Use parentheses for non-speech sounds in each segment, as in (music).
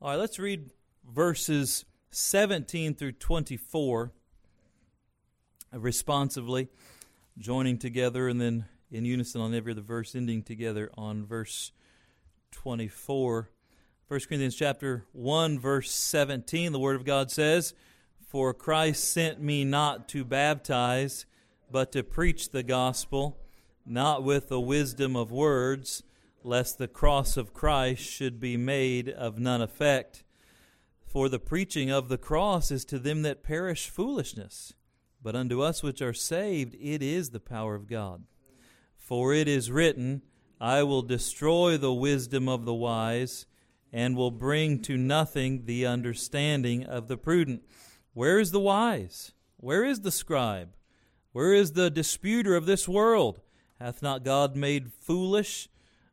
All right, let's read verses 17 through 24 responsively, joining together, and then in unison on every other verse, ending together on verse 24. 1 Corinthians chapter 1, verse 17, the Word of God says, For Christ sent me not to baptize, but to preach the gospel, not with the wisdom of words, lest the cross of Christ should be made of none effect. For the preaching of the cross is to them that perish foolishness, but unto us which are saved it is the power of God. For it is written, I will destroy the wisdom of the wise, and will bring to nothing the understanding of the prudent. Where is the wise? Where is the scribe? Where is the disputer of this world? Hath not God made foolish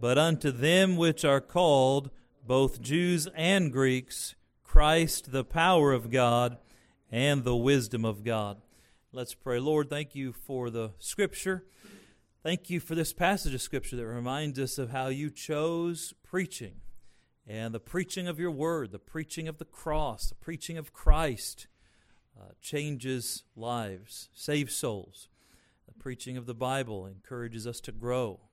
but unto them which are called, both Jews and Greeks, Christ the power of God and the wisdom of God. Let's pray. Lord, thank you for the scripture. Thank you for this passage of Scripture that reminds us of how you chose preaching and the preaching of your word, the preaching of the cross, the preaching of Christ uh, changes lives, saves souls. The preaching of the Bible encourages us to grow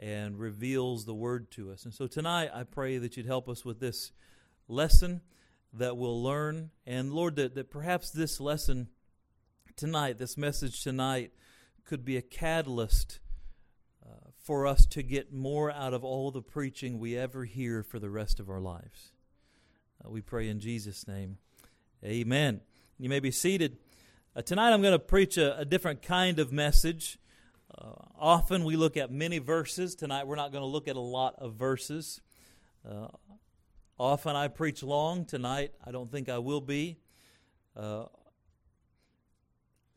and reveals the word to us. And so tonight, I pray that you'd help us with this lesson that we'll learn. And Lord, that, that perhaps this lesson tonight, this message tonight, could be a catalyst uh, for us to get more out of all the preaching we ever hear for the rest of our lives. Uh, we pray in Jesus' name. Amen. You may be seated. Uh, tonight I'm going to preach a, a, different kind of message. Uh, often we look at many verses. Tonight we're not going to look at a lot of verses. Uh, often I preach long. Tonight I don't think I will be. Uh,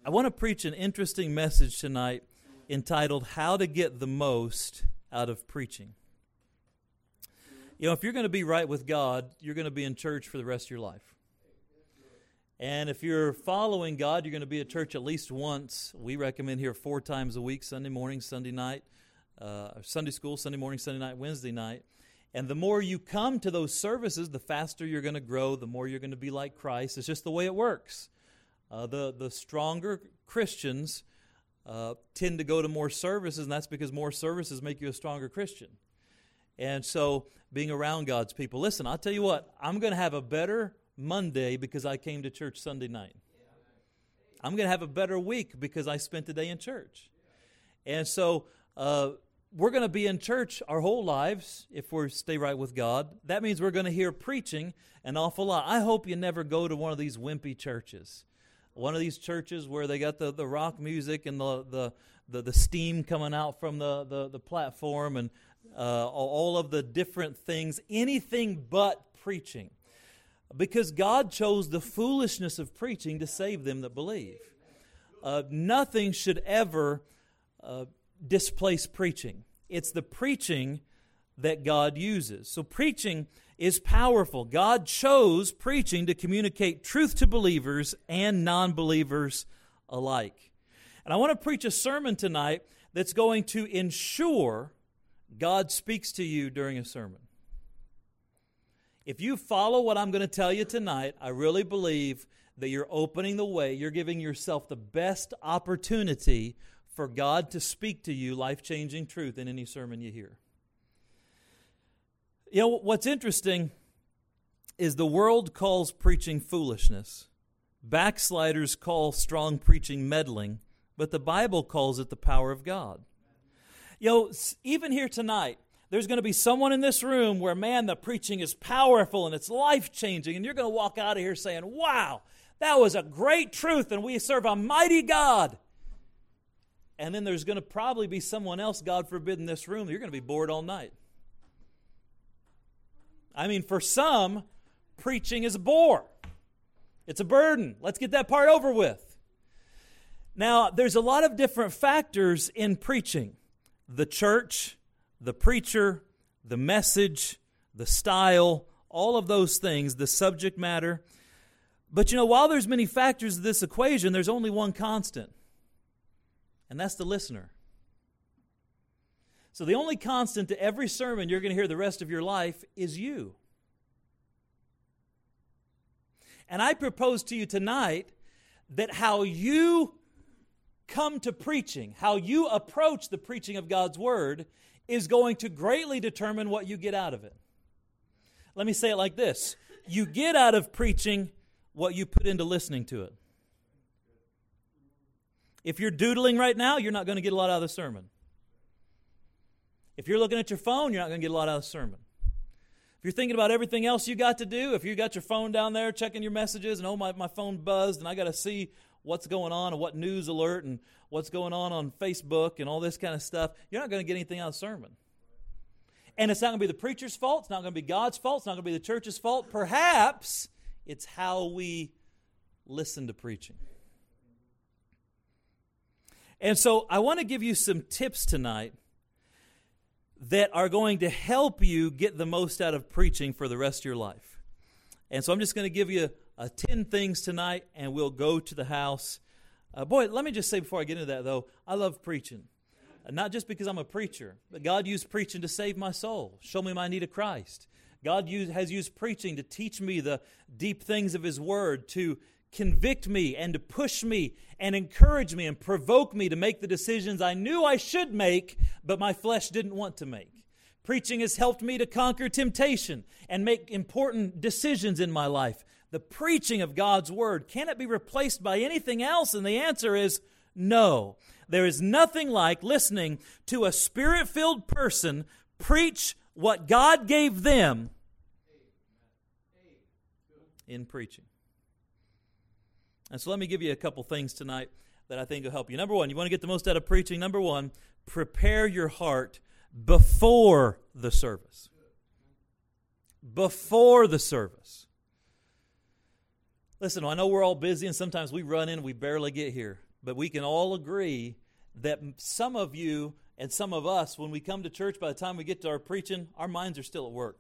I want to preach an interesting message tonight entitled How to Get the Most Out of Preaching. You know, if you're going to be right with God, you're going to be in church for the rest of your life. And if you're following God, you're going to be at church at least once. We recommend here four times a week Sunday morning, Sunday night, uh, Sunday school, Sunday morning, Sunday night, Wednesday night. And the more you come to those services, the faster you're going to grow, the more you're going to be like Christ. It's just the way it works. Uh, the, the stronger Christians uh, tend to go to more services, and that's because more services make you a stronger Christian. And so, being around God's people. Listen, I'll tell you what, I'm going to have a better Monday because I came to church Sunday night. I'm going to have a better week because I spent the day in church. And so, uh, we're going to be in church our whole lives if we stay right with God. That means we're going to hear preaching an awful lot. I hope you never go to one of these wimpy churches one of these churches where they got the, the rock music and the, the, the, the steam coming out from the, the, the platform and uh, all of the different things, anything but preaching. Because God chose the foolishness of preaching to save them that believe. Uh, nothing should ever uh, displace preaching. It's the preaching that God uses. So, preaching is powerful. God chose preaching to communicate truth to believers and non believers alike. And I want to preach a sermon tonight that's going to ensure God speaks to you during a sermon. If you follow what I'm going to tell you tonight, I really believe that you're opening the way, you're giving yourself the best opportunity for God to speak to you life changing truth in any sermon you hear. You know, what's interesting is the world calls preaching foolishness. Backsliders call strong preaching meddling, but the Bible calls it the power of God. You know, even here tonight, there's going to be someone in this room where, man, the preaching is powerful and it's life changing, and you're going to walk out of here saying, wow, that was a great truth, and we serve a mighty God. And then there's going to probably be someone else, God forbid, in this room, you're going to be bored all night. I mean, for some, preaching is a bore. It's a burden. Let's get that part over with. Now, there's a lot of different factors in preaching the church, the preacher, the message, the style, all of those things, the subject matter. But you know, while there's many factors of this equation, there's only one constant. And that's the listener. So the only constant to every sermon you're going to hear the rest of your life is you. And I propose to you tonight that how you come to preaching, how you approach the preaching of God's Word, is going to greatly determine what you get out of it. Let me say it like this You get out of preaching what you put into listening to it. If you're doodling right now, you're not going to get a lot out of the sermon. If you're looking at your phone, you're not going to get a lot out of the sermon. If you're thinking about everything else you got to do, if you got your phone down there checking your messages and oh, my, my phone buzzed and I got to see what's going on and what news alert and what's going on on Facebook and all this kind of stuff, you're not going to get anything out of the sermon. And it's not going to be the preacher's fault. It's not going to be God's fault. It's not going to be the church's fault. Perhaps it's how we listen to preaching. And so I want to give you some tips tonight that are going to help you get the most out of preaching for the rest of your life. And so I'm just going to give you 10 things tonight, and we'll go to the house. Uh, boy, let me just say before I get into that, though, I love preaching. Uh, not just because I'm a preacher, but God used preaching to save my soul, show me my need of Christ. God used, has used preaching to teach me the deep things of His Word, to convict me and to push me and encourage me and provoke me to make the decisions I knew I should make, but my flesh didn't want to make. Preaching has helped me to conquer temptation and make important decisions in my life. The preaching of God's Word, can it be replaced by anything else? And the answer is no. There is nothing like listening to a spirit filled person preach what God gave them in preaching. And so let me give you a couple things tonight that I think will help you. Number one, you want to get the most out of preaching. Number one, prepare your heart before the service. Before the service. Listen, I know we're all busy and sometimes we run in and we barely get here, but we can all agree that some of you and some of us, when we come to church, by the time we get to our preaching, our minds are still at work.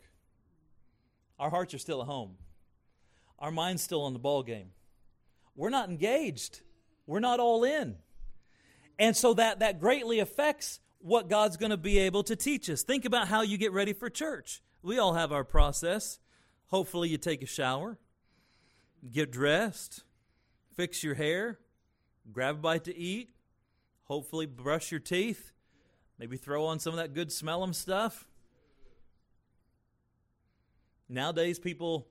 Our hearts are still at home. Our mind's still on the ball game we're not engaged. We're not all in. And so that, that greatly affects what God's going to be able to teach us. Think about how you get ready for church. We all have our process. Hopefully, you take a shower, get dressed, fix your hair, grab a bite to eat, hopefully, brush your teeth, maybe throw on some of that good smell them stuff. Nowadays, people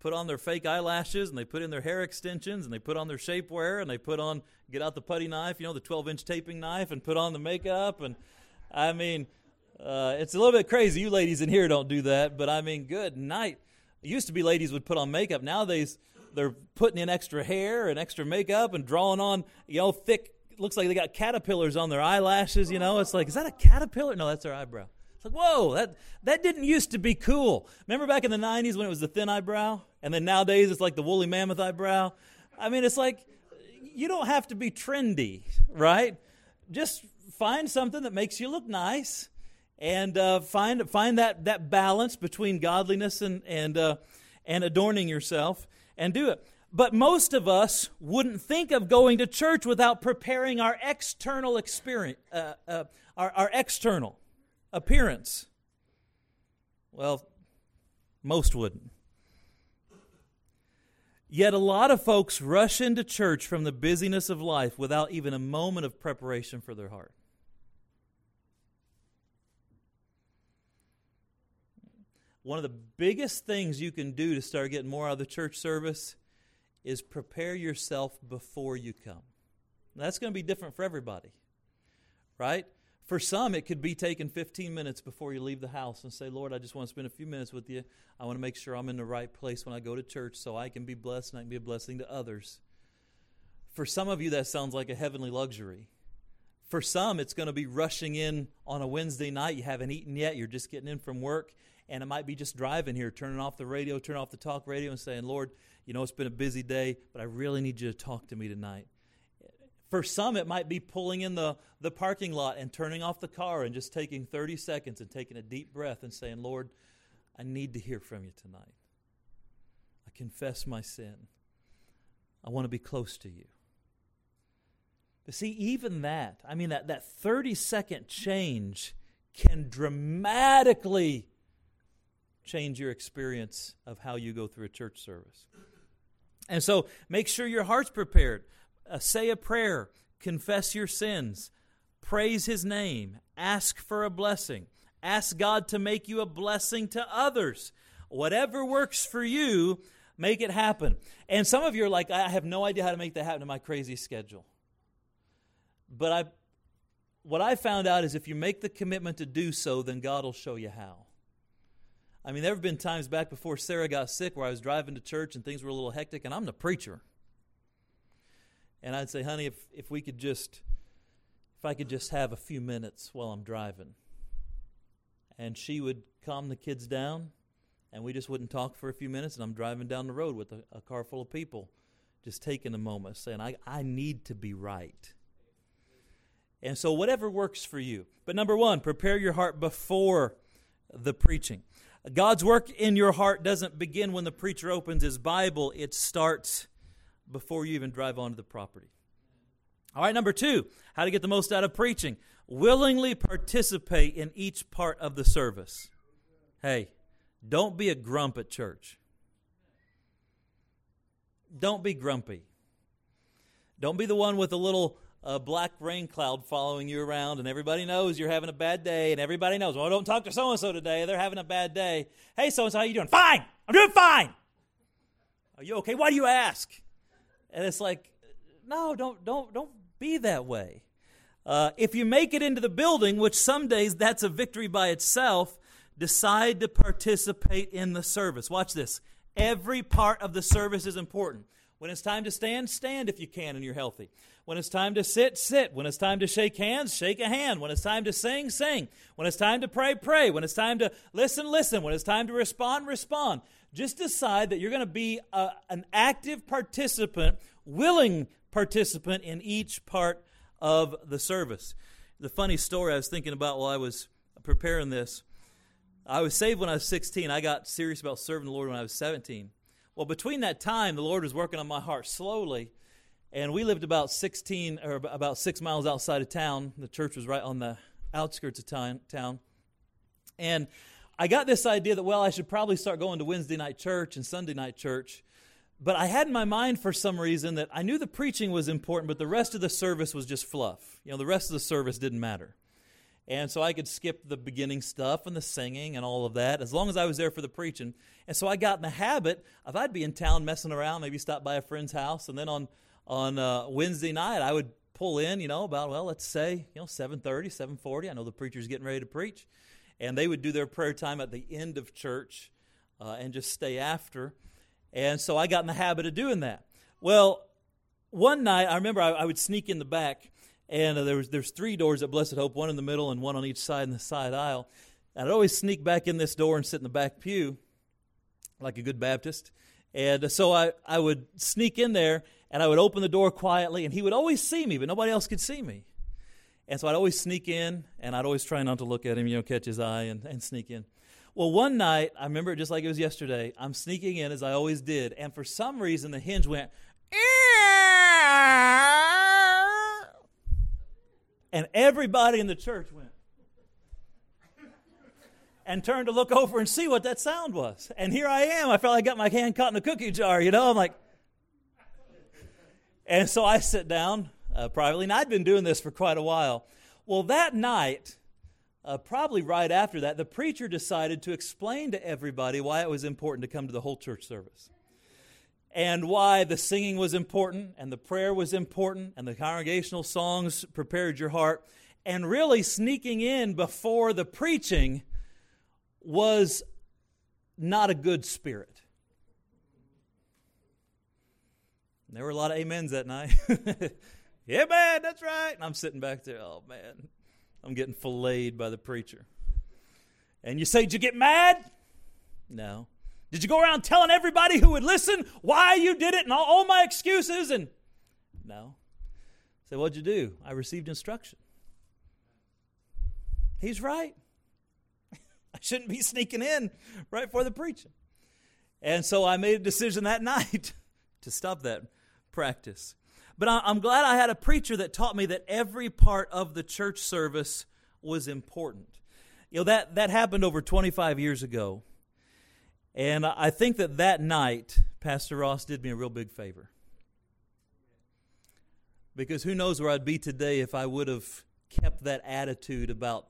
put on their fake eyelashes and they put in their hair extensions and they put on their shapewear and they put on get out the putty knife, you know, the 12 inch taping knife and put on the makeup and I mean, uh, it's a little bit crazy. You ladies in here don't do that, but I mean, good night. It used to be ladies would put on makeup. Nowadays, they're putting in extra hair and extra makeup and drawing on, you know, thick. Looks like they got caterpillars on their eyelashes. You know, it's like, is that a caterpillar? No, that's their eyebrow. It's like, whoa, that, that didn't used to be cool. Remember back in the 90s when it was the thin eyebrow? And then nowadays it's like the woolly mammoth eyebrow? I mean, it's like, you don't have to be trendy, right? Just find something that makes you look nice and uh, find, find that, that balance between godliness and, and, uh, and adorning yourself and do it. But most of us wouldn't think of going to church without preparing our external experience, uh, uh our, our external appearance? Well, most wouldn't. Yet a lot of folks rush into church from the busyness of life without even a moment of preparation for their heart. One of the biggest things you can do to start getting more out of the church service is prepare yourself before you come. That's going to be different for everybody, right? For some, it could be taking 15 minutes before you leave the house and say, Lord, I just want to spend a few minutes with you. I want to make sure I'm in the right place when I go to church so I can be blessed and I can be a blessing to others. For some of you, that sounds like a heavenly luxury. For some, it's going to be rushing in on a Wednesday night. You haven't eaten yet, you're just getting in from work, And it might be just driving here, turning off the radio, turning off the talk radio, and saying, Lord, you know, it's been a busy day, but I really need you to talk to me tonight. For some, it might be pulling in the, the parking lot and turning off the car and just taking 30 seconds and taking a deep breath and saying, Lord, I need to hear from you tonight. I confess my sin. I want to be close to you. But see, even that, I mean, that, that 30 second change can dramatically change your experience of how you go through a church service. And so make sure your heart's prepared. Uh, say a prayer, confess your sins, praise his name, ask for a blessing, ask God to make you a blessing to others. Whatever works for you, make it happen. And some of you are like, I have no idea how to make that happen in my crazy schedule. But I, what I found out is if you make the commitment to do so, then God will show you how. I mean, there have been times back before Sarah got sick where I was driving to church and things were a little hectic, and I'm the preacher. And I'd say, honey, if, if we could just, if I could just have a few minutes while I'm driving. And she would calm the kids down, and we just wouldn't talk for a few minutes, and I'm driving down the road with a, a car full of people, just taking a moment, saying, I, I need to be right. And so, whatever works for you. But number one, prepare your heart before the preaching. God's work in your heart doesn't begin when the preacher opens his Bible, it starts before you even drive onto the property. All right, number two, how to get the most out of preaching. Willingly participate in each part of the service. Hey, don't be a grump at church. Don't be grumpy. Don't be the one with a little a black rain cloud following you around, and everybody knows you're having a bad day, and everybody knows, well, don't talk to so and so today. They're having a bad day. Hey, so and so, how you doing? Fine. I'm doing fine. Are you okay? Why do you ask? And it's like, no, don't don't don't be that way. Uh, if you make it into the building, which some days that's a victory by itself, decide to participate in the service. Watch this. Every part of the service is important. When it's time to stand, stand if you can and you're healthy. When it's time to sit, sit. When it's time to shake hands, shake a hand. When it's time to sing, sing. When it's time to pray, pray. When it's time to listen, listen. When it's time to respond, respond. Just decide that you're going to be a, an active participant, willing participant in each part of the service. The funny story I was thinking about while I was preparing this I was saved when I was 16. I got serious about serving the Lord when I was 17. Well, between that time, the Lord was working on my heart slowly and we lived about 16 or about six miles outside of town. The church was right on the outskirts of town. And I got this idea that, well, I should probably start going to Wednesday night church and Sunday night church. But I had in my mind for some reason that I knew the preaching was important, but the rest of the service was just fluff. You know, the rest of the service didn't matter. And so I could skip the beginning stuff and the singing and all of that as long as I was there for the preaching. And so I got in the habit of I'd be in town messing around, maybe stop by a friend's house, and then on on uh, Wednesday night, I would pull in, you know, about well, let's say, you know, 7:30, 7:40. I know the preacher's getting ready to preach, and they would do their prayer time at the end of church, uh, and just stay after. And so I got in the habit of doing that. Well, one night I remember I, I would sneak in the back, and uh, there was there's three doors at Blessed Hope, one in the middle and one on each side in the side aisle. And I'd always sneak back in this door and sit in the back pew, like a good Baptist. And so I, I would sneak in there and I would open the door quietly, and he would always see me, but nobody else could see me. And so I'd always sneak in, and I'd always try not to look at him, you know, catch his eye and, and sneak in. Well, one night, I remember it just like it was yesterday. I'm sneaking in as I always did, and for some reason, the hinge went, and everybody in the church went and turned to look over and see what that sound was. And here I am. I felt like I got my hand caught in a cookie jar, you know. I'm like, and so I sit down uh, privately, and I'd been doing this for quite a while. Well, that night, uh, probably right after that, the preacher decided to explain to everybody why it was important to come to the whole church service. And why the singing was important, and the prayer was important, and the congregational songs prepared your heart. And really, sneaking in before the preaching was not a good spirit. There were a lot of amens that night. (laughs) yeah, man, that's right. And I'm sitting back there, oh man, I'm getting filleted by the preacher. And you say, Did you get mad? No. Did you go around telling everybody who would listen why you did it and all, all my excuses? And no. Say, what'd you do? I received instruction. He's right. (laughs) I shouldn't be sneaking in right before the preaching. And so I made a decision that (laughs) night to stop that practice. But I'm glad I had a preacher that taught me that every part of the church service was important. You know, that, that happened over 25 years ago. And I think that that night, Pastor Ross did me a real big favor. Because who knows where I'd be today if I would have kept that attitude about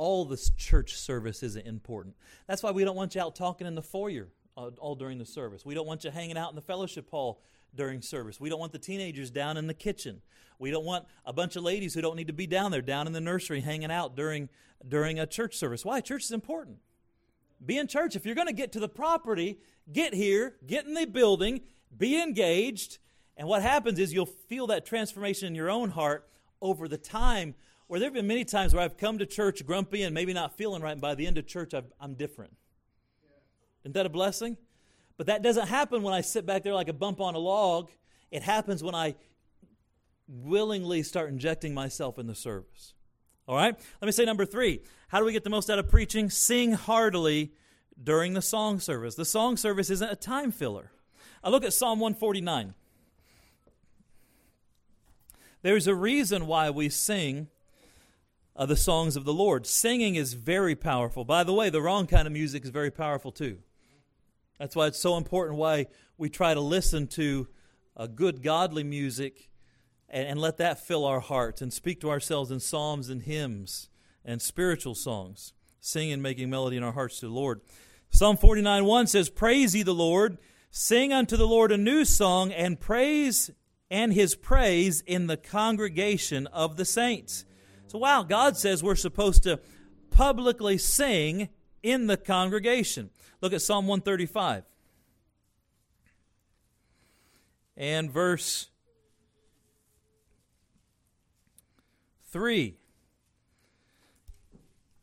all this church service isn't important. That's why we don't want you out talking in the foyer uh, all during the service. We don't want you hanging out in the fellowship hall during service. We don't want the teenagers down in the kitchen. We don't want a bunch of ladies who don't need to be down there, down in the nursery, hanging out during, during a church service. Why? Church is important. Be in church. If you're going to get to the property, get here, get in the building, be engaged. And what happens is you'll feel that transformation in your own heart over the time. Where there have been many times where I've come to church grumpy and maybe not feeling right, and by the end of church, i am different. Isn't that a blessing? But that doesn't happen when I sit back there like a bump on a log. It happens when I willingly start injecting myself in the service. All right? Let me say number three. How do we get the most out of preaching? Sing heartily during the song service. The song service isn't a time filler. I look at Psalm 149. There's a reason why we sing uh, the songs of the Lord. Singing is very powerful. By the way, the wrong kind of music is very powerful too. That's why it's so important why we try to listen to a good godly music and, and let that fill our hearts and speak to ourselves in psalms and hymns and spiritual songs, singing making melody in our hearts to the Lord. Psalm 49 1 says, Praise ye the Lord, sing unto the Lord a new song, and praise and his praise in the congregation of the saints. So, wow, God says we're supposed to publicly sing in the congregation. Look at Psalm 135 and verse 3.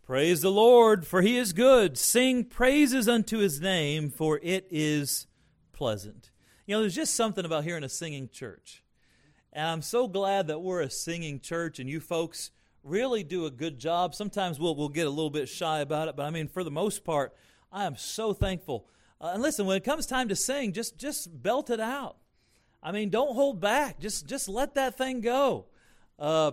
Praise the Lord, for he is good. Sing praises unto his name, for it is pleasant. You know, there's just something about hearing a singing church. And I'm so glad that we're a singing church and you folks really do a good job. Sometimes we'll, we'll get a little bit shy about it, but I mean, for the most part, I am so thankful. Uh, and listen, when it comes time to sing, just, just belt it out. I mean, don't hold back. Just, just let that thing go. Uh,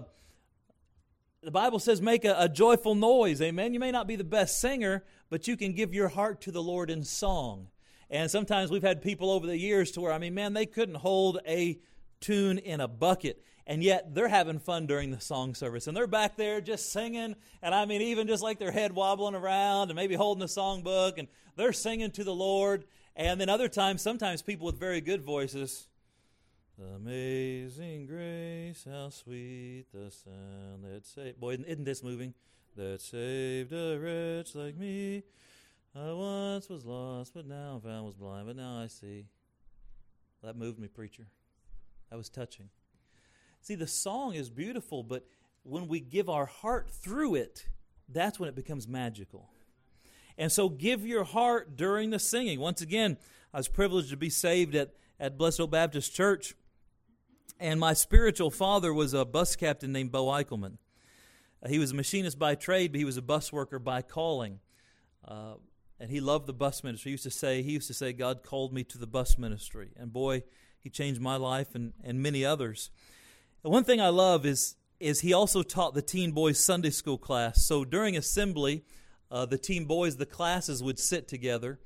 the Bible says, make a, a, joyful noise. Amen. You may not be the best singer, but you can give your heart to the Lord in song. And sometimes we've had people over the years to where, I mean, man, they couldn't hold a tune in a bucket and yet they're having fun during the song service and they're back there just singing and i mean even just like their head wobbling around and maybe holding the songbook and they're singing to the lord and then other times sometimes people with very good voices amazing grace how sweet the sound that saved boy isn't this moving? That saved a wretch like me. I once was lost but now found was blind but now i see. That moved me preacher. That was touching See, the song is beautiful, but when we give our heart through it, that's when it becomes magical. And so give your heart during the singing. Once again, I was privileged to be saved at, at Blessed Hope Baptist Church. And my spiritual father was a bus captain named Bo Eichelman. Uh, he was a machinist by trade, but he was a bus worker by calling. Uh, and he loved the bus ministry. He used to say, he used to say, God called me to the bus ministry. And boy, he changed my life and, and many others. The one thing I love is is he also taught the teen boys Sunday school class. So during assembly, uh, the teen boys, the classes would sit together,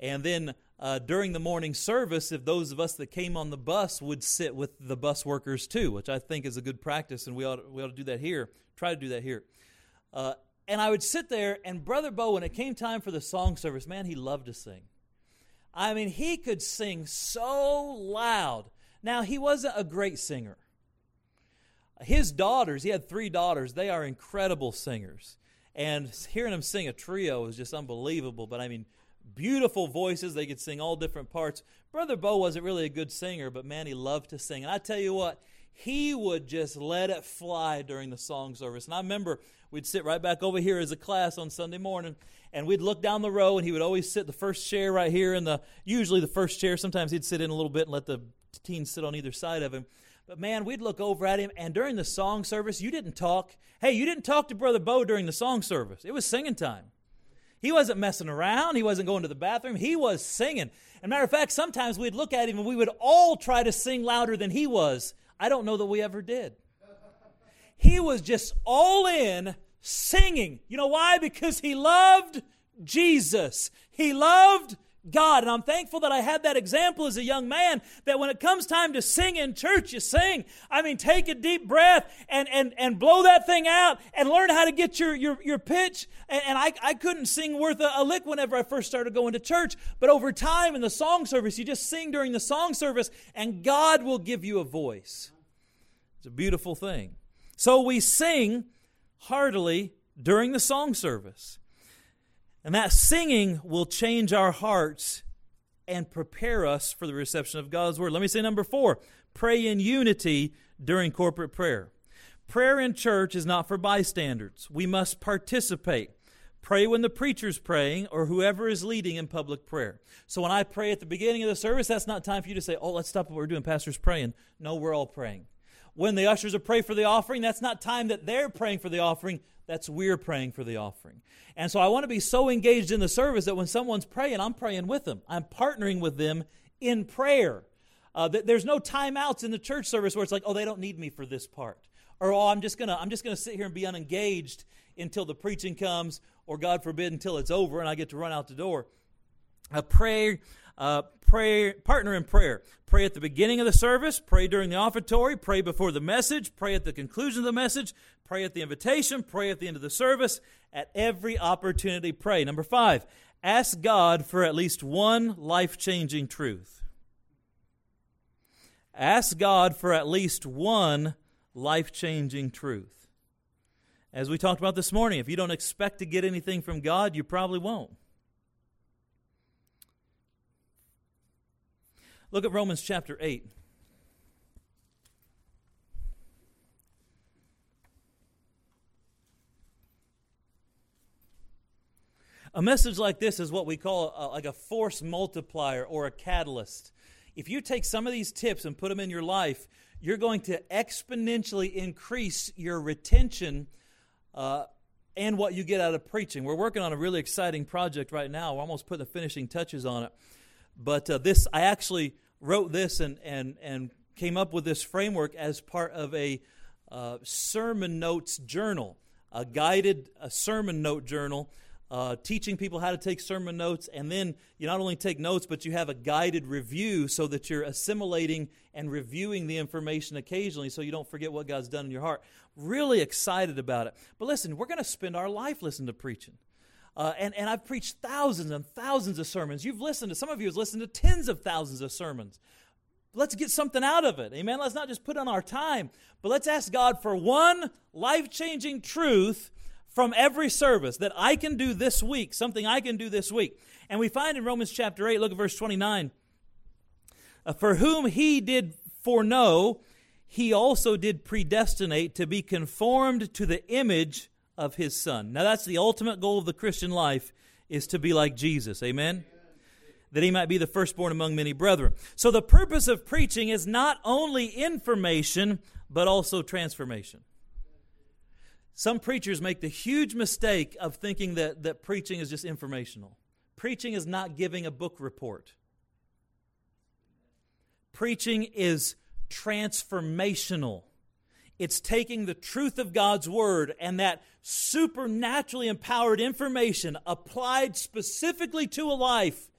and then uh, during the morning service, if those of us that came on the bus would sit with the bus workers too, which I think is a good practice, and we ought we ought to do that here. Try to do that here. Uh, and I would sit there, and Brother Bo, when it came time for the song service, man, he loved to sing. I mean, he could sing so loud. Now, he wasn't a great singer. His daughters, he had three daughters, they are incredible singers. And hearing them sing a trio is just unbelievable. But I mean, beautiful voices. They could sing all different parts. Brother Bo wasn't really a good singer, but man, he loved to sing. And I tell you what, he would just let it fly during the song service. And I remember we'd sit right back over here as a class on Sunday morning, and we'd look down the row, and he would always sit the first chair right here in the usually the first chair. Sometimes he'd sit in a little bit and let the teens sit on either side of him. But man, we'd look over at him, and during the song service, you didn't talk. Hey, you didn't talk to Brother Bo during the song service. It was singing time. He wasn't messing around. He wasn't going to the bathroom. He was singing. And matter of fact, sometimes we'd look at him and we would all try to sing louder than he was. I don't know that we ever did. He was just all in singing. You know why? Because he loved Jesus. He loved God. And I'm thankful that I had that example as a young man that when it comes time to sing in church, you sing. I mean, take a deep breath and, and, and blow that thing out and learn how to get your, your, your pitch. And, and I, I couldn't sing worth a, a lick whenever I first started going to church. But over time in the song service, you just sing during the song service and God will give you a voice. It's a beautiful thing. So we sing heartily during the song service. And that singing will change our hearts and prepare us for the reception of God's word. Let me say number four pray in unity during corporate prayer. Prayer in church is not for bystanders. We must participate. Pray when the preacher's praying or whoever is leading in public prayer. So when I pray at the beginning of the service, that's not time for you to say, oh, let's stop what we're doing. Pastor's praying. No, we're all praying. When the ushers are praying for the offering, that's not time that they're praying for the offering. That's we're praying for the offering. And so I want to be so engaged in the service that when someone's praying, I'm praying with them. I'm partnering with them in prayer. Uh, there's no timeouts in the church service where it's like, oh, they don't need me for this part, or oh, I'm just gonna I'm just gonna sit here and be unengaged until the preaching comes, or God forbid, until it's over and I get to run out the door. A prayer uh, pray, partner in prayer. Pray at the beginning of the service, pray during the offertory, pray before the message, pray at the conclusion of the message, pray at the invitation, pray at the end of the service. At every opportunity, pray. Number five, ask God for at least one life changing truth. Ask God for at least one life changing truth. As we talked about this morning, if you don't expect to get anything from God, you probably won't. Look at Romans chapter 8. A message like this is what we call a, like a force multiplier or a catalyst. If you take some of these tips and put them in your life, you're going to exponentially increase your retention uh, and what you get out of preaching. We're working on a really exciting project right now. We're almost putting the finishing touches on it. But uh, this, I actually wrote this and, and, and came up with this framework as part of a uh, sermon notes journal, a guided a sermon note journal, uh, teaching people how to take sermon notes. And then you not only take notes, but you have a guided review so that you're assimilating and reviewing the information occasionally so you don't forget what God's done in your heart. Really excited about it. But listen, we're going to spend our life listening to preaching. Uh, and, and I've preached thousands and thousands of sermons. You've listened to, some of you have listened to tens of thousands of sermons. Let's get something out of it. Amen. Let's not just put on our time, but let's ask God for one life changing truth from every service that I can do this week, something I can do this week. And we find in Romans chapter 8, look at verse 29. Uh, for whom he did foreknow, he also did predestinate to be conformed to the image of his son. Now that's the ultimate goal of the Christian life is to be like Jesus. Amen. That he might be the firstborn among many brethren. So the purpose of preaching is not only information, but also transformation. Some preachers make the huge mistake of thinking that, that preaching is just informational. Preaching is not giving a book report. Preaching is transformational. It's taking the truth of God's Word and that supernaturally empowered information applied specifically to a life,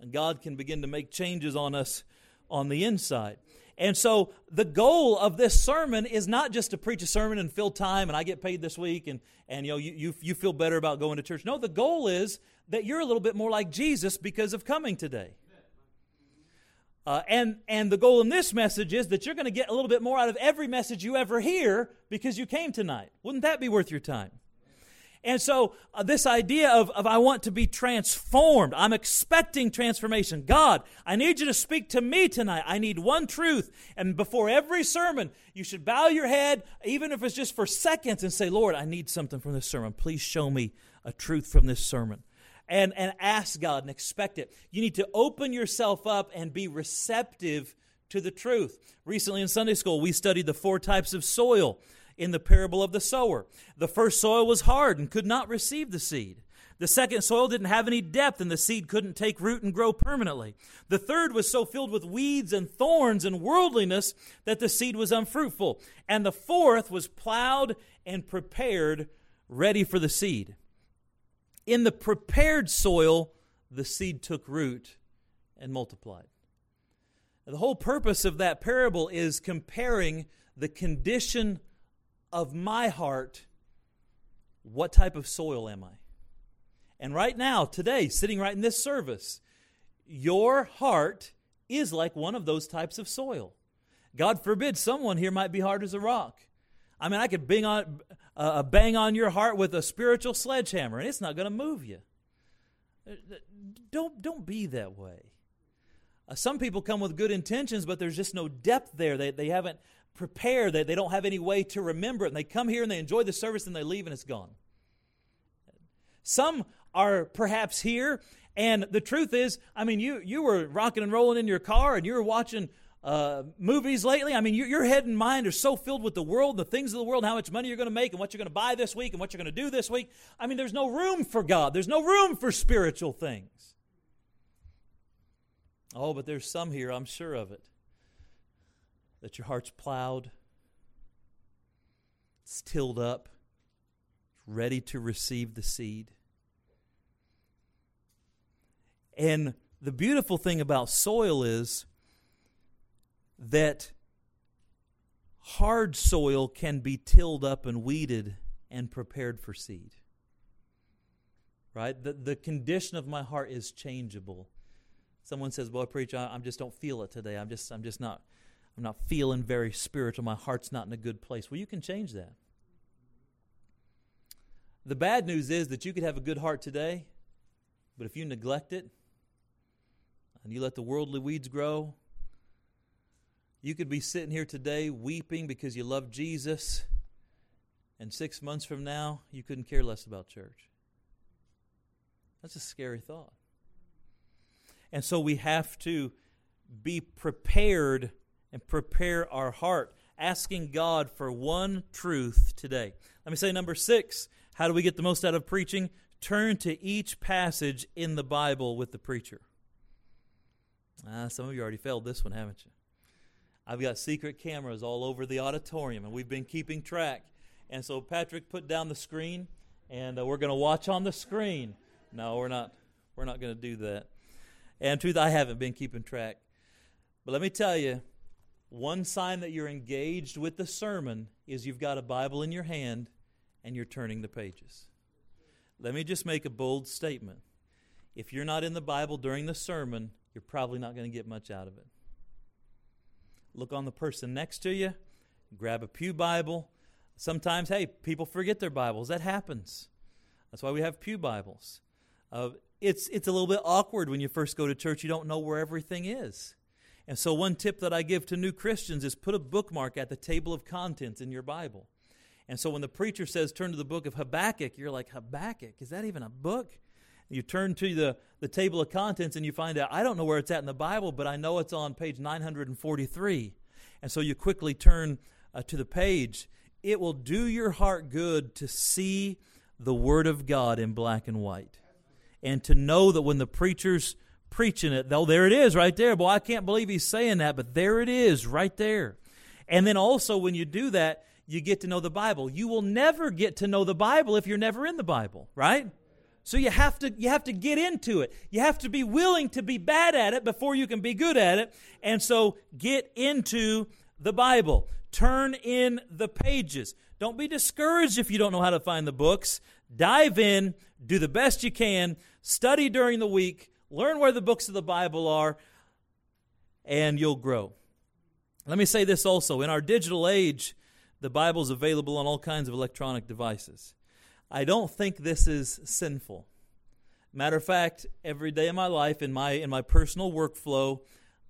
and God can begin to make changes on us on the inside. And so the goal of this sermon is not just to preach a sermon and fill time and I get paid this week and, and you know you, you, you feel better about going to church. No, the goal is that you're a little bit more like Jesus because of coming today. Uh, and, and the goal in this message is that you're going to get a little bit more out of every message you ever hear because you came tonight. Wouldn't that be worth your time? And so, uh, this idea of, of I want to be transformed, I'm expecting transformation. God, I need you to speak to me tonight. I need one truth. And before every sermon, you should bow your head, even if it's just for seconds, and say, Lord, I need something from this sermon. Please show me a truth from this sermon. And, and ask God and expect it. You need to open yourself up and be receptive to the truth. Recently in Sunday school, we studied the four types of soil in the parable of the sower. The first soil was hard and could not receive the seed. The second soil didn't have any depth and the seed couldn't take root and grow permanently. The third was so filled with weeds and thorns and worldliness that the seed was unfruitful. And the fourth was plowed and prepared, ready for the seed. In the prepared soil, the seed took root and multiplied. The whole purpose of that parable is comparing the condition of my heart, what type of soil am I? And right now, today, sitting right in this service, your heart is like one of those types of soil. God forbid someone here might be hard as a rock. I mean, I could bang on, uh, bang on your heart with a spiritual sledgehammer, and it's not going to move you. Don't, don't be that way. Uh, some people come with good intentions, but there's just no depth there. They, they haven't prepared, they, they don't have any way to remember it. And they come here and they enjoy the service and they leave and it's gone. Some are perhaps here, and the truth is, I mean, you, you were rocking and rolling in your car and you were watching uh, movies lately. I mean, your, your head and mind are so filled with the world, the things of the world, how much money you're going to make, and what you're going to buy this week, and what you're going to do this week. I mean, there's no room for God, there's no room for spiritual things. Oh, but there's some here, I'm sure of it that your heart's plowed, it's tilled up, ready to receive the seed. And the beautiful thing about soil is that hard soil can be tilled up and weeded and prepared for seed. Right? The, the condition of my heart is changeable. Someone says, Boy, preach, I, I just don't feel it today. I'm just, I'm just not I'm not feeling very spiritual. My heart's not in a good place. Well, you can change that. The bad news is that you could have a good heart today, but if you neglect it and you let the worldly weeds grow, you could be sitting here today weeping because you love Jesus, and six months from now, you couldn't care less about church. That's a scary thought. And so we have to be prepared and prepare our heart, asking God for one truth today. Let me say number six how do we get the most out of preaching? Turn to each passage in the Bible with the preacher. Ah, some of you already failed this one, haven't you? I've got secret cameras all over the auditorium, and we've been keeping track. And so Patrick put down the screen, and uh, we're going to watch on the screen. No, we're not. We're not going to do that. And truth, I haven't been keeping track. But let me tell you, one sign that you're engaged with the sermon is you've got a Bible in your hand and you're turning the pages. Let me just make a bold statement. If you're not in the Bible during the sermon, you're probably not going to get much out of it. Look on the person next to you, grab a Pew Bible. Sometimes, hey, people forget their Bibles. That happens. That's why we have Pew Bibles. Uh, it's, it's a little bit awkward when you first go to church. You don't know where everything is. And so, one tip that I give to new Christians is put a bookmark at the table of contents in your Bible. And so, when the preacher says, turn to the book of Habakkuk, you're like, Habakkuk? Is that even a book? You turn to the, the table of contents and you find out, I don't know where it's at in the Bible, but I know it's on page 943. And so, you quickly turn uh, to the page. It will do your heart good to see the Word of God in black and white. And to know that when the preacher's preaching it. Though there it is right there. Boy, I can't believe he's saying that, but there it is right there. And then also, when you do that, you get to know the Bible. You will never get to know the Bible if you're never in the Bible, right? So you have to you have to get into it. You have to be willing to be bad at it before you can be good at it. And so get into the Bible. Turn in the pages. Don't be discouraged if you don't know how to find the books. Dive in, do the best you can, study during the week, Learn where the books of the Bible are, and you'll grow. Let me say this also in our digital age, the Bible is available on all kinds of electronic devices. I don't think this is sinful. Matter of fact, every day of my life, in my in my personal workflow,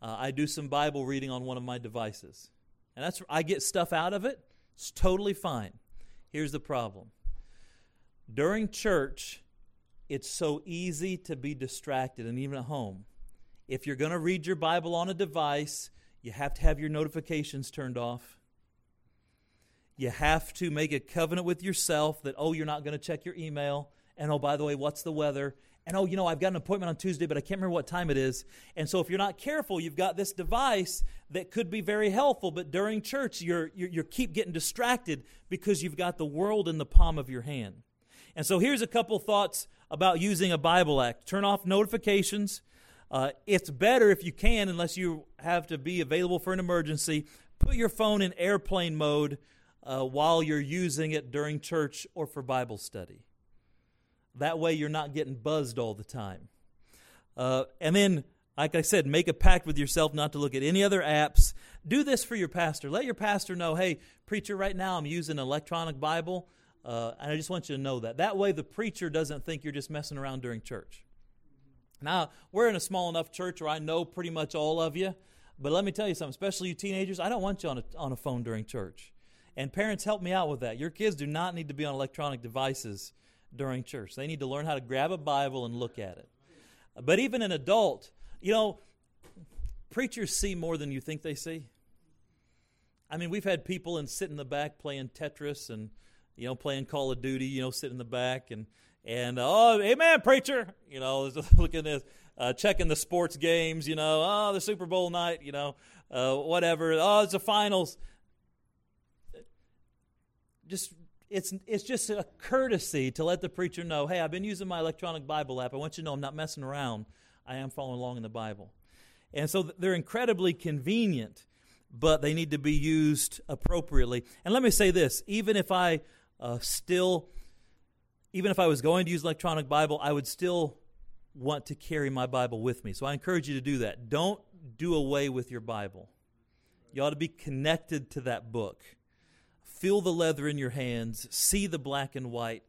uh, I do some Bible reading on one of my devices, and that's I get stuff out of it. It's totally fine. Here's the problem: during church, it's so easy to be distracted, and even at home. If you're going to read your Bible on a device, you have to have your notifications turned off. You have to make a covenant with yourself that, oh, you're not going to check your email. And oh, by the way, what's the weather? And oh, you know, I've got an appointment on Tuesday, but I can't remember what time it is. And so if you're not careful, you've got this device that could be very helpful, but during church, you're, you're, you keep getting distracted because you've got the world in the palm of your hand. And so here's a couple thoughts about using a Bible app. Turn off notifications. Uh, it's better if you can, unless you have to be available for an emergency, put your phone in airplane mode uh, while you're using it during church or for Bible study. That way, you're not getting buzzed all the time. Uh, and then, like I said, make a pact with yourself not to look at any other apps. Do this for your pastor. Let your pastor know, hey, preacher, right now I'm using an electronic Bible, uh, and I just want you to know that. That way, the preacher doesn't think you're just messing around during church. Now, we're in a small enough church where I know pretty much all of you, but let me tell you something, especially you teenagers, I don't want you on a, on a phone during church. And parents, help me out with that. Your kids do not need to be on electronic devices during church. They need to learn how to grab a Bible and look at it. But even an adult, you know, preachers see more than you think they see. I mean, we've had people and sit in the back playing Tetris and you know playing Call of Duty, you know, sit in the back and and oh, amen, preacher, you know, (laughs) looking at this, uh, checking the sports games, you know, oh, the Super Bowl night, you know, uh, whatever. Oh, it's the finals just it's it's just a courtesy to let the preacher know, hey, I've been using my electronic Bible app. I want you to know I'm not messing around. I am following along in the Bible. And so they're incredibly convenient, but they need to be used appropriately. And let me say this: even if I uh, still, even if I was going to use electronic Bible, I would still want to carry my Bible with me. So I encourage you to do that. Don't do away with your Bible. You ought to be connected to that book feel the leather in your hands, see the black and white,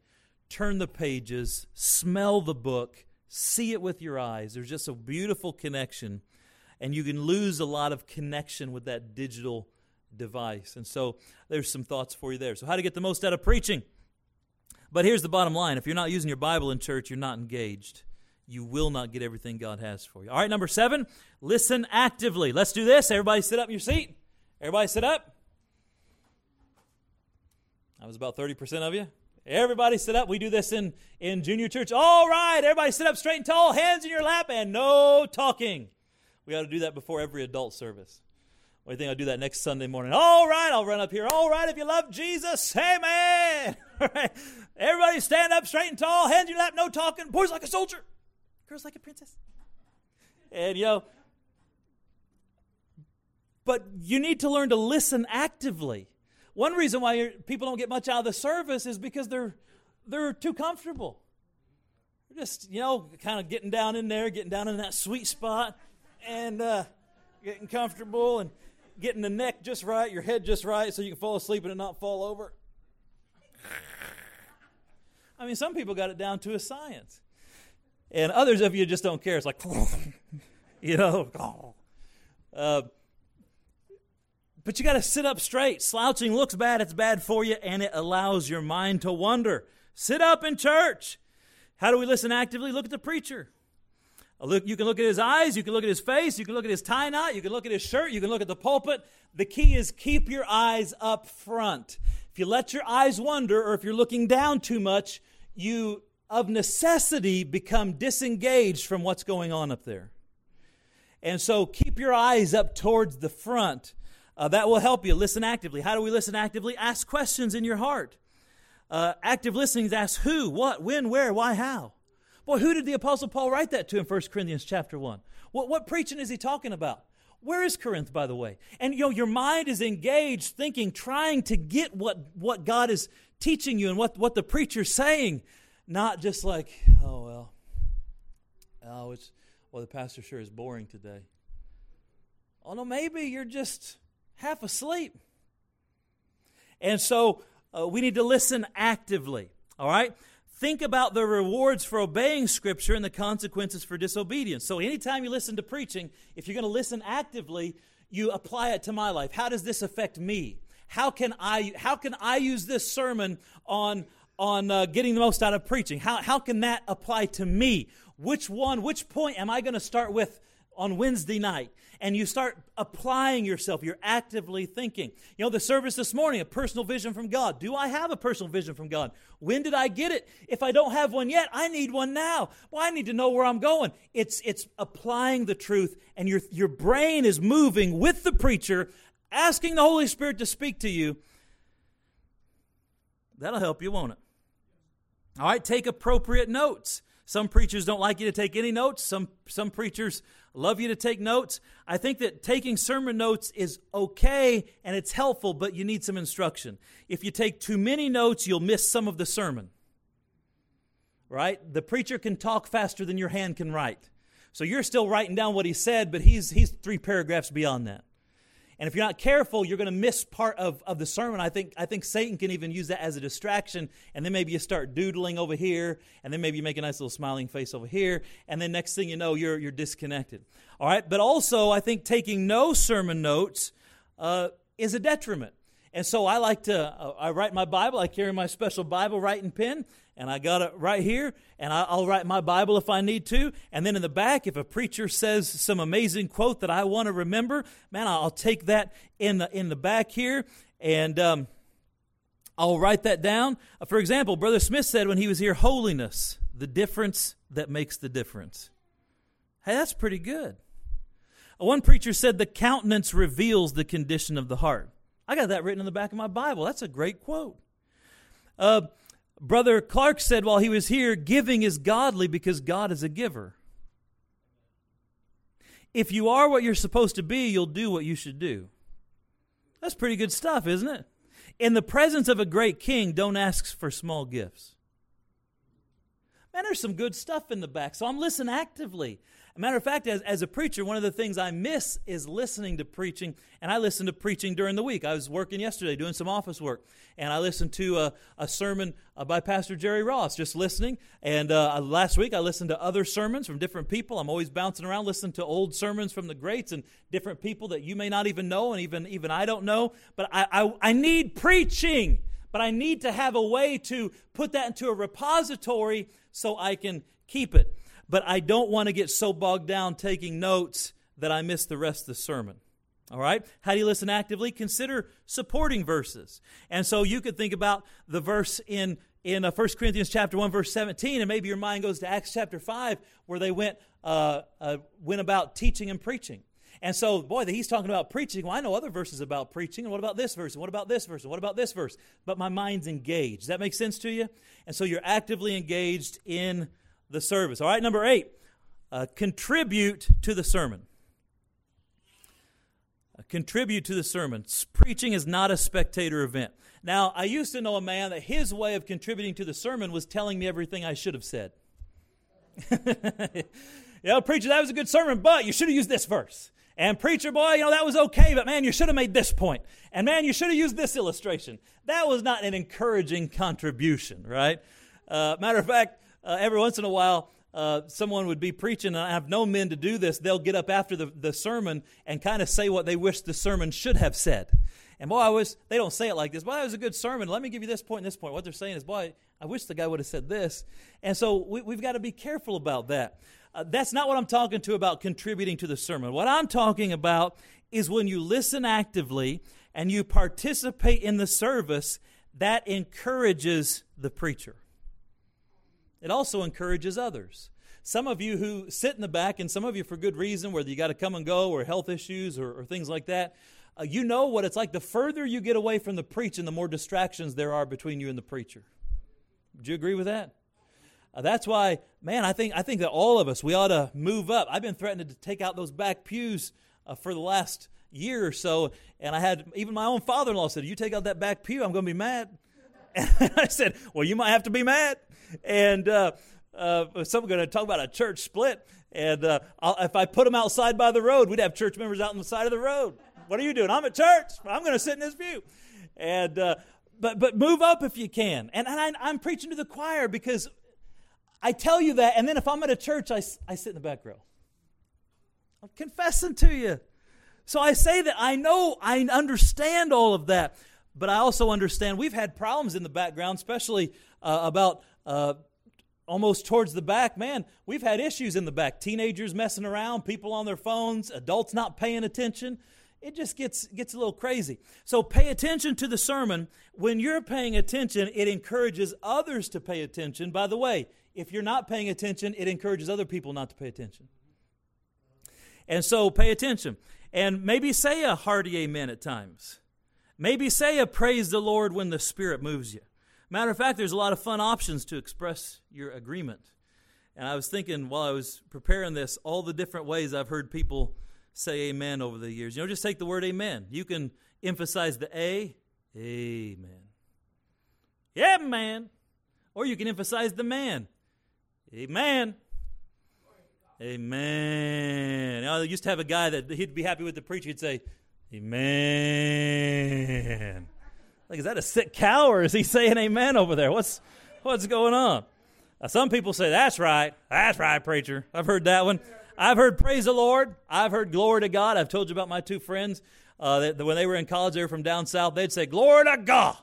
turn the pages, smell the book, see it with your eyes. There's just a beautiful connection, and you can lose a lot of connection with that digital device. And so there's some thoughts for you there. So, how to get the most out of preaching. But here's the bottom line if you're not using your Bible in church, you're not engaged. You will not get everything God has for you. All right, number seven, listen actively. Let's do this. Everybody sit up in your seat. Everybody sit up. That was about 30% of you. Everybody sit up. We do this in, in junior church. All right, everybody sit up straight and tall, hands in your lap, and no talking. We ought to do that before every adult service. You think I'll do that next Sunday morning? All right, I'll run up here. All right, if you love Jesus, amen. (laughs) All right, everybody stand up straight and tall, hands in your lap, no talking. Boys like a soldier, girls like a princess. And, you know, but you need to learn to listen actively. One reason why people don't get much out of the service is because they're they're too comfortable. They're just you know kind of getting down in there, getting down in that sweet spot, and uh, getting comfortable and getting the neck just right, your head just right, so you can fall asleep and not fall over. I mean, some people got it down to a science, and others of you just don't care. It's like, (laughs) you know. (laughs) Uh, but you got to sit up straight. Slouching looks bad, it's bad for you, and it allows your mind to wander. Sit up in church. How do we listen actively? Look at the preacher. Look, you can look at his eyes, you can look at his face, you can look at his tie knot, you can look at his shirt, you can look at the pulpit. The key is keep your eyes up front. If you let your eyes wander, or if you're looking down too much, you of necessity become disengaged from what's going on up there. And so keep your eyes up towards the front uh, that will help you. Listen actively. How do we listen actively? Ask questions in your heart. Uh, active listening is ask who, what, when, where, why, how. Boy, who did the Apostle Paul write that to in 1 Corinthians chapter 1? What, what preaching is he talking about? Where is Corinth, by the way? And you know, your mind is engaged, thinking, trying to get what, what God is teaching you and what, what the preacher's saying, not just like, oh well, oh it's well the pastor sure is boring today. Oh no, maybe you're just half asleep. And so uh, we need to listen actively. All right? Think about the rewards for obeying Scripture and the consequences for disobedience. So, anytime you listen to preaching, if you're going to listen actively, you apply it to my life. How does this affect me? How can I, how can I use this sermon on, on uh, getting the most out of preaching? How, how can that apply to me? Which one, which point am I going to start with on Wednesday night? and you start applying yourself. You're actively thinking. You know, the service this morning, a personal vision from God. Do I have a personal vision from God? When did I get it? If I don't have one yet, I need one now. Well, I need to know where I'm going. It's, it's applying the truth, and your, your brain is moving with the preacher, asking the Holy Spirit to speak to you. That'll help you, won't it? All right, take appropriate notes. Some preachers don't like you to take any notes. Some, some preachers love you to take notes. I think that taking sermon notes is okay and it's helpful, but you need some instruction. If you take too many notes, you'll miss some of the sermon. Right? The preacher can talk faster than your hand can write. So you're still writing down what he said, but he's, he's three paragraphs beyond that. And if you're not careful, you're going to miss part of, of the sermon. I think, I think Satan can even use that as a distraction. And then maybe you start doodling over here, and then maybe you make a nice little smiling face over here, and then next thing you know, you're, you're disconnected. All right? But also, I think taking no sermon notes uh, is a detriment. And so I like to, uh, I write my Bible, I carry my special Bible writing pen, and I got it right here, and I'll write my Bible if I need to. And then in the back, if a preacher says some amazing quote that I want to remember, man, I'll take that in the in the back here, and um, I'll write that down. Uh, for example, Brother Smith said when he was here, "Holiness, the difference that makes the difference." Hey, that's pretty good. Uh, one preacher said, "The countenance reveals the condition of the heart." I got that written in the back of my Bible. That's a great quote. Uh, Brother Clark said while he was here, giving is godly because God is a giver. If you are what you're supposed to be, you'll do what you should do. That's pretty good stuff, isn't it? In the presence of a great king, don't ask for small gifts. Man, there's some good stuff in the back, so I'm listening actively matter of fact, as, as a preacher, one of the things I miss is listening to preaching, and I listen to preaching during the week. I was working yesterday doing some office work, and I listened to a, a sermon uh, by Pastor Jerry Ross, just listening. And uh, last week, I listened to other sermons from different people. I'm always bouncing around listening to old sermons from the greats and different people that you may not even know, and even, even I don't know. But I, I, I need preaching, but I need to have a way to put that into a repository so I can keep it but I don't want to get so bogged down taking notes that I miss the rest of the sermon. All right? How do you listen actively? Consider supporting verses. And so you could think about the verse in in uh, 1 Corinthians chapter 1 verse 17 and maybe your mind goes to Acts chapter 5 where they went uh, uh, went about teaching and preaching. And so, boy, that he's talking about preaching. Well, I know other verses about preaching. And what about this verse? And what about this verse? And what about this verse? But my mind's engaged. Does that make sense to you? And so you're actively engaged in the service. All right, number eight, uh, contribute to the sermon. Uh, contribute to the sermon. Preaching is not a spectator event. Now, I used to know a man that his way of contributing to the sermon was telling me everything I should have said. (laughs) you know, preacher, that was a good sermon, but you should have used this verse. And preacher, boy, you know, that was okay, but man, you should have made this point. And man, you should have used this illustration. That was not an encouraging contribution, right? Uh, matter of fact, uh, every once in a while, uh, someone would be preaching, and I've known men to do this. They'll get up after the, the sermon and kind of say what they wish the sermon should have said. And boy, I wish they don't say it like this. Boy, that was a good sermon. Let me give you this point and this point. What they're saying is, boy, I wish the guy would have said this. And so we, have got to be careful about that. Uh, that's not what I'm talking to about contributing to the sermon. What I'm talking about is when you listen actively and you participate in the service, that encourages the preacher. It also encourages others. Some of you who sit in the back, and some of you for good reason, whether you got to come and go or health issues or, or things like that, uh, you know what it's like. The further you get away from the preaching, the more distractions there are between you and the preacher. Would you agree with that? Uh, that's why, man, I think I think that all of us we ought to move up. I've been threatening to take out those back pews uh, for the last year or so, and I had even my own father-in-law said, "You take out that back pew, I'm going to be mad." (laughs) And I said, "Well, you might have to be mad." and uh, uh, someone going to talk about a church split. And uh, if I put them outside by the road, we'd have church members out on the side of the road. What are you doing? I'm at church. I'm going to sit in this pew. And uh, but but move up if you can. And, and I, I'm preaching to the choir because I tell you that, and then if I'm at a church, I, I sit in the back row. I'm confessing to you. So I say that I know, I understand all of that, but I also understand we've had problems in the background, especially uh, about uh, almost towards the back. Man, we've had issues in the back. Teenagers messing around, people on their phones, adults not paying attention it just gets gets a little crazy. So pay attention to the sermon. When you're paying attention, it encourages others to pay attention. By the way, if you're not paying attention, it encourages other people not to pay attention. And so pay attention. And maybe say a hearty amen at times. Maybe say a praise the Lord when the Spirit moves you. Matter of fact, there's a lot of fun options to express your agreement. And I was thinking while I was preparing this, all the different ways I've heard people say amen over the years. You know, just take the word amen. You can emphasize the A, amen. Yeah, man. Or you can emphasize the man. Amen. Amen. I used to have a guy that he'd be happy with the preacher. He'd say, Amen. Like, is that a sick cow or is he saying amen over there? What's, what's going on? Now, some people say, That's right. That's right, preacher. I've heard that one. I've heard praise the Lord. I've heard glory to God. I've told you about my two friends. Uh, that, that when they were in college, they were from down south. They'd say, Glory to God.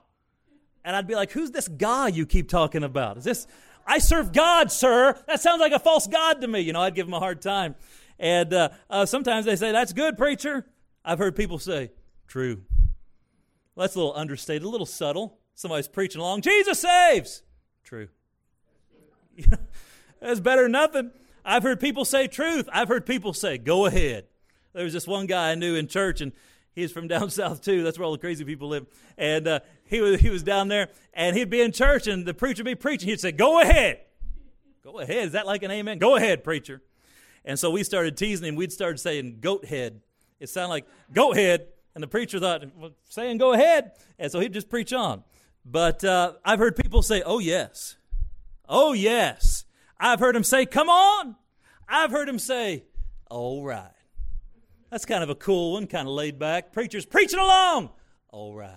And I'd be like, Who's this God you keep talking about? Is this, I serve God, sir. That sounds like a false God to me. You know, I'd give them a hard time. And uh, uh, sometimes they say, That's good, preacher. I've heard people say, True. Well, that's a little understated, a little subtle. Somebody's preaching along, Jesus saves. True. (laughs) that's better than nothing. I've heard people say truth. I've heard people say, go ahead. There was this one guy I knew in church, and he's from (laughs) down south too. That's where all the crazy people live. And uh, he, was, he was down there, and he'd be in church, and the preacher would be preaching. He'd say, go ahead. Go ahead. Is that like an amen? Go ahead, preacher. And so we started teasing him. We'd started saying goat head. It sounded like go ahead. And the preacher thought, well, saying go ahead. And so he'd just preach on. But uh, I've heard people say, oh, yes. Oh, yes. I've heard him say, Come on. I've heard him say, All right. That's kind of a cool one, kind of laid back. Preacher's preaching along. All right.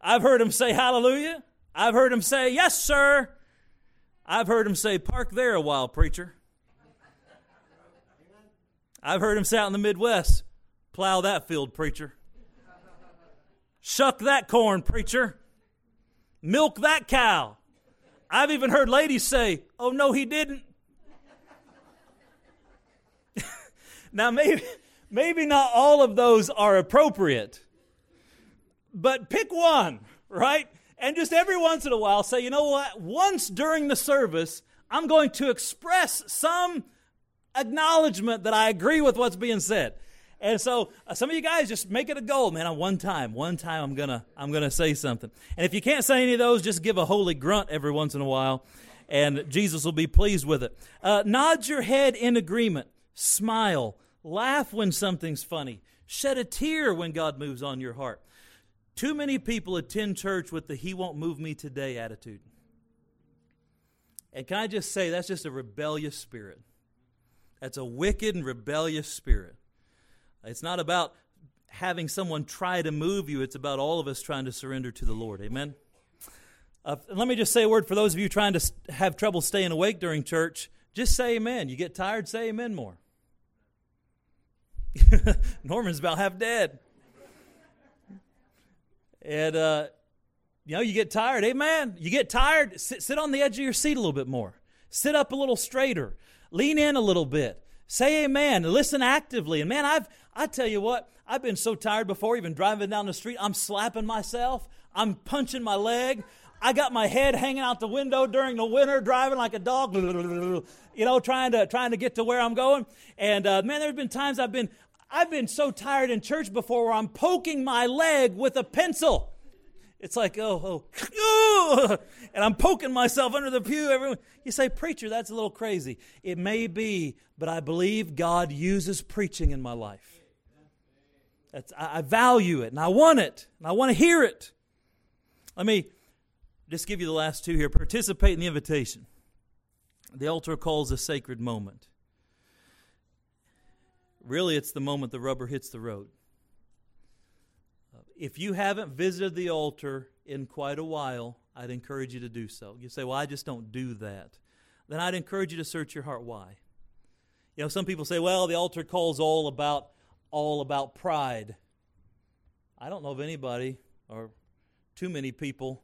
I've heard him say hallelujah. I've heard him say, Yes, sir. I've heard him say, Park there a while, preacher. I've heard him say out in the Midwest, Plow that field, preacher. Shuck that corn, preacher. Milk that cow. I've even heard ladies say, Oh, no, he didn't. (laughs) now, maybe, maybe not all of those are appropriate, but pick one, right? And just every once in a while say, you know what? Once during the service, I'm going to express some acknowledgement that I agree with what's being said. And so uh, some of you guys just make it a goal, man. On one time, one time, I'm gonna I'm gonna say something. And if you can't say any of those, just give a holy grunt every once in a while, and Jesus will be pleased with it. Uh, nod your head in agreement. Smile. Laugh when something's funny. Shed a tear when God moves on your heart. Too many people attend church with the "He won't move me today" attitude. And can I just say that's just a rebellious spirit. That's a wicked and rebellious spirit. It's not about having someone try to move you, it's about all of us trying to surrender to the Lord. Amen? Uh, let me just say a word for those of you trying to have trouble staying awake during church. Just say amen. You get tired, say amen more. (laughs) Norman's about half dead. And, uh, you know, you get tired. Amen. You get tired, sit, sit on the edge of your seat a little bit more. Sit up a little straighter. Lean in a little bit. Say amen. Listen actively. And man, I've I tell you what, I've been so tired before, even driving down the street. I'm slapping myself. I'm punching my leg. I got my head hanging out the window during the winter, driving like a dog, you know, trying to trying to get to where I'm going. And uh, man, there's been times I've been I've been so tired in church before where I'm poking my leg with a pencil. It's like, oh, oh, (laughs) and I'm poking myself under the pew. Everyone, you say, preacher, that's a little crazy. It may be, but I believe God uses preaching in my life. That's, I value it, and I want it, and I want to hear it. Let me just give you the last two here. Participate in the invitation. The altar calls a sacred moment. Really, it's the moment the rubber hits the road if you haven't visited the altar in quite a while, I'd encourage you to do so. You say, Well, I just don't do that. Then I'd encourage you to search your heart why. You know, some people say, Well, the altar call's all about all about pride. I don't know of anybody or too many people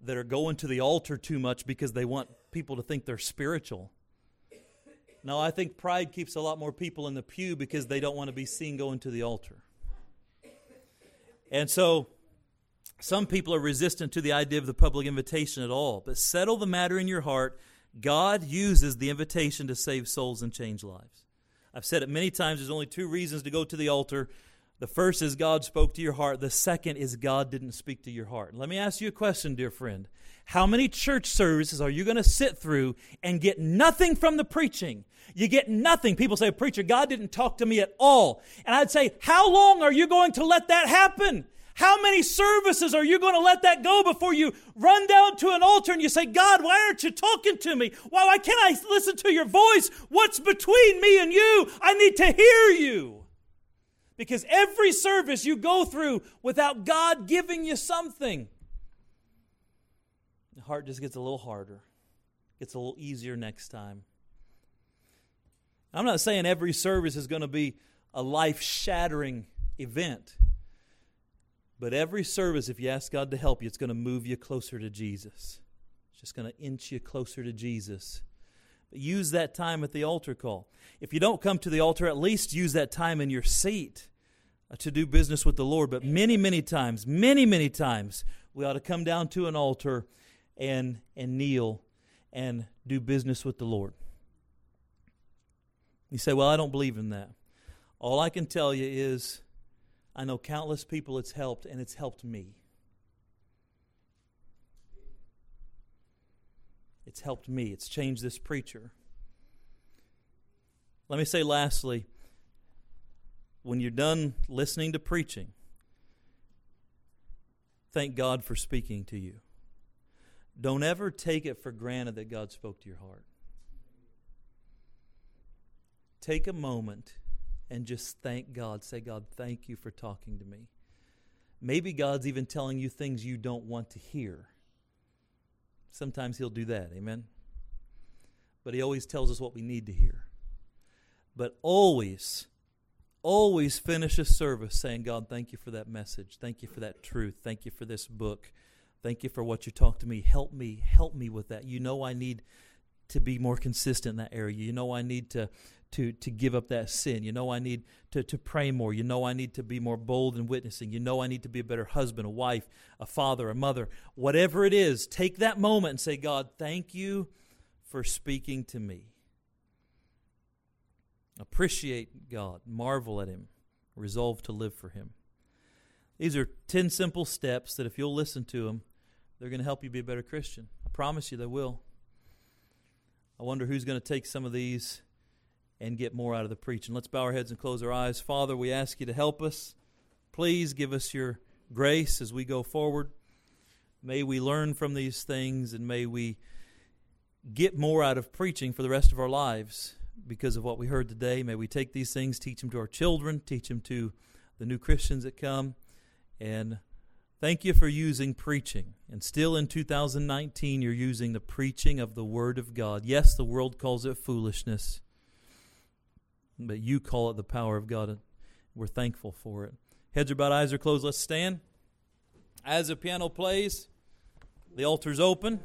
that are going to the altar too much because they want people to think they're spiritual. No, I think pride keeps a lot more people in the pew because they don't want to be seen going to the altar. And so some people are resistant to the idea of the public invitation at all. But settle the matter in your heart. God uses the invitation to save souls and change lives. I've said it many times there's only two reasons to go to the altar. The first is God spoke to your heart. The second is God didn't speak to your heart. Let me ask you a question, dear friend. How many church services are you going to sit through and get nothing from the preaching? You get nothing. People say, Preacher, God didn't talk to me at all. And I'd say, How long are you going to let that happen? How many services are you going to let that go before you run down to an altar and you say, God, why aren't you talking to me? Why, why can't I listen to your voice? What's between me and you? I need to hear you. Because every service you go through without God giving you something, the heart just gets a little harder, gets a little easier next time. I'm not saying every service is going to be a life shattering event. But every service, if you ask God to help you, it's going to move you closer to Jesus. It's just going to inch you closer to Jesus. But use that time at the altar call. If you don't come to the altar, at least use that time in your seat uh, to do business with the Lord. But many, many times, many, many times, we ought to come down to an altar and, and kneel and do business with the Lord. You say, Well, I don't believe in that. All I can tell you is I know countless people it's helped, and it's helped me. It's helped me. It's changed this preacher. Let me say lastly when you're done listening to preaching, thank God for speaking to you. Don't ever take it for granted that God spoke to your heart. Take a moment and just thank God. Say, God, thank you for talking to me. Maybe God's even telling you things you don't want to hear. Sometimes He'll do that, amen? But He always tells us what we need to hear. But always, always finish a service saying, God, thank you for that message. Thank you for that truth. Thank you for this book. Thank you for what you talked to me. Help me, help me with that. You know I need to be more consistent in that area. You know I need to to, to give up that sin. You know, I need to, to pray more. You know, I need to be more bold in witnessing. You know, I need to be a better husband, a wife, a father, a mother. Whatever it is, take that moment and say, God, thank you for speaking to me. Appreciate God, marvel at Him, resolve to live for Him. These are 10 simple steps that if you'll listen to them, they're going to help you be a better Christian. I promise you they will. I wonder who's going to take some of these and get more out of the preaching. Let's bow our heads and close our eyes. Father, we ask you to help us. Please give us your grace as we go forward. May we learn from these things and may we get more out of preaching for the rest of our lives because of what we heard today. May we take these things, teach them to our children, teach them to the new Christians that come. And thank you for using preaching. And still in 2019, you're using the preaching of the Word of God. Yes, the world calls it foolishness but you call it the power of God. We're thankful for it. Heads are bowed, eyes are closed. Let's stand. As the piano plays, the altar's open.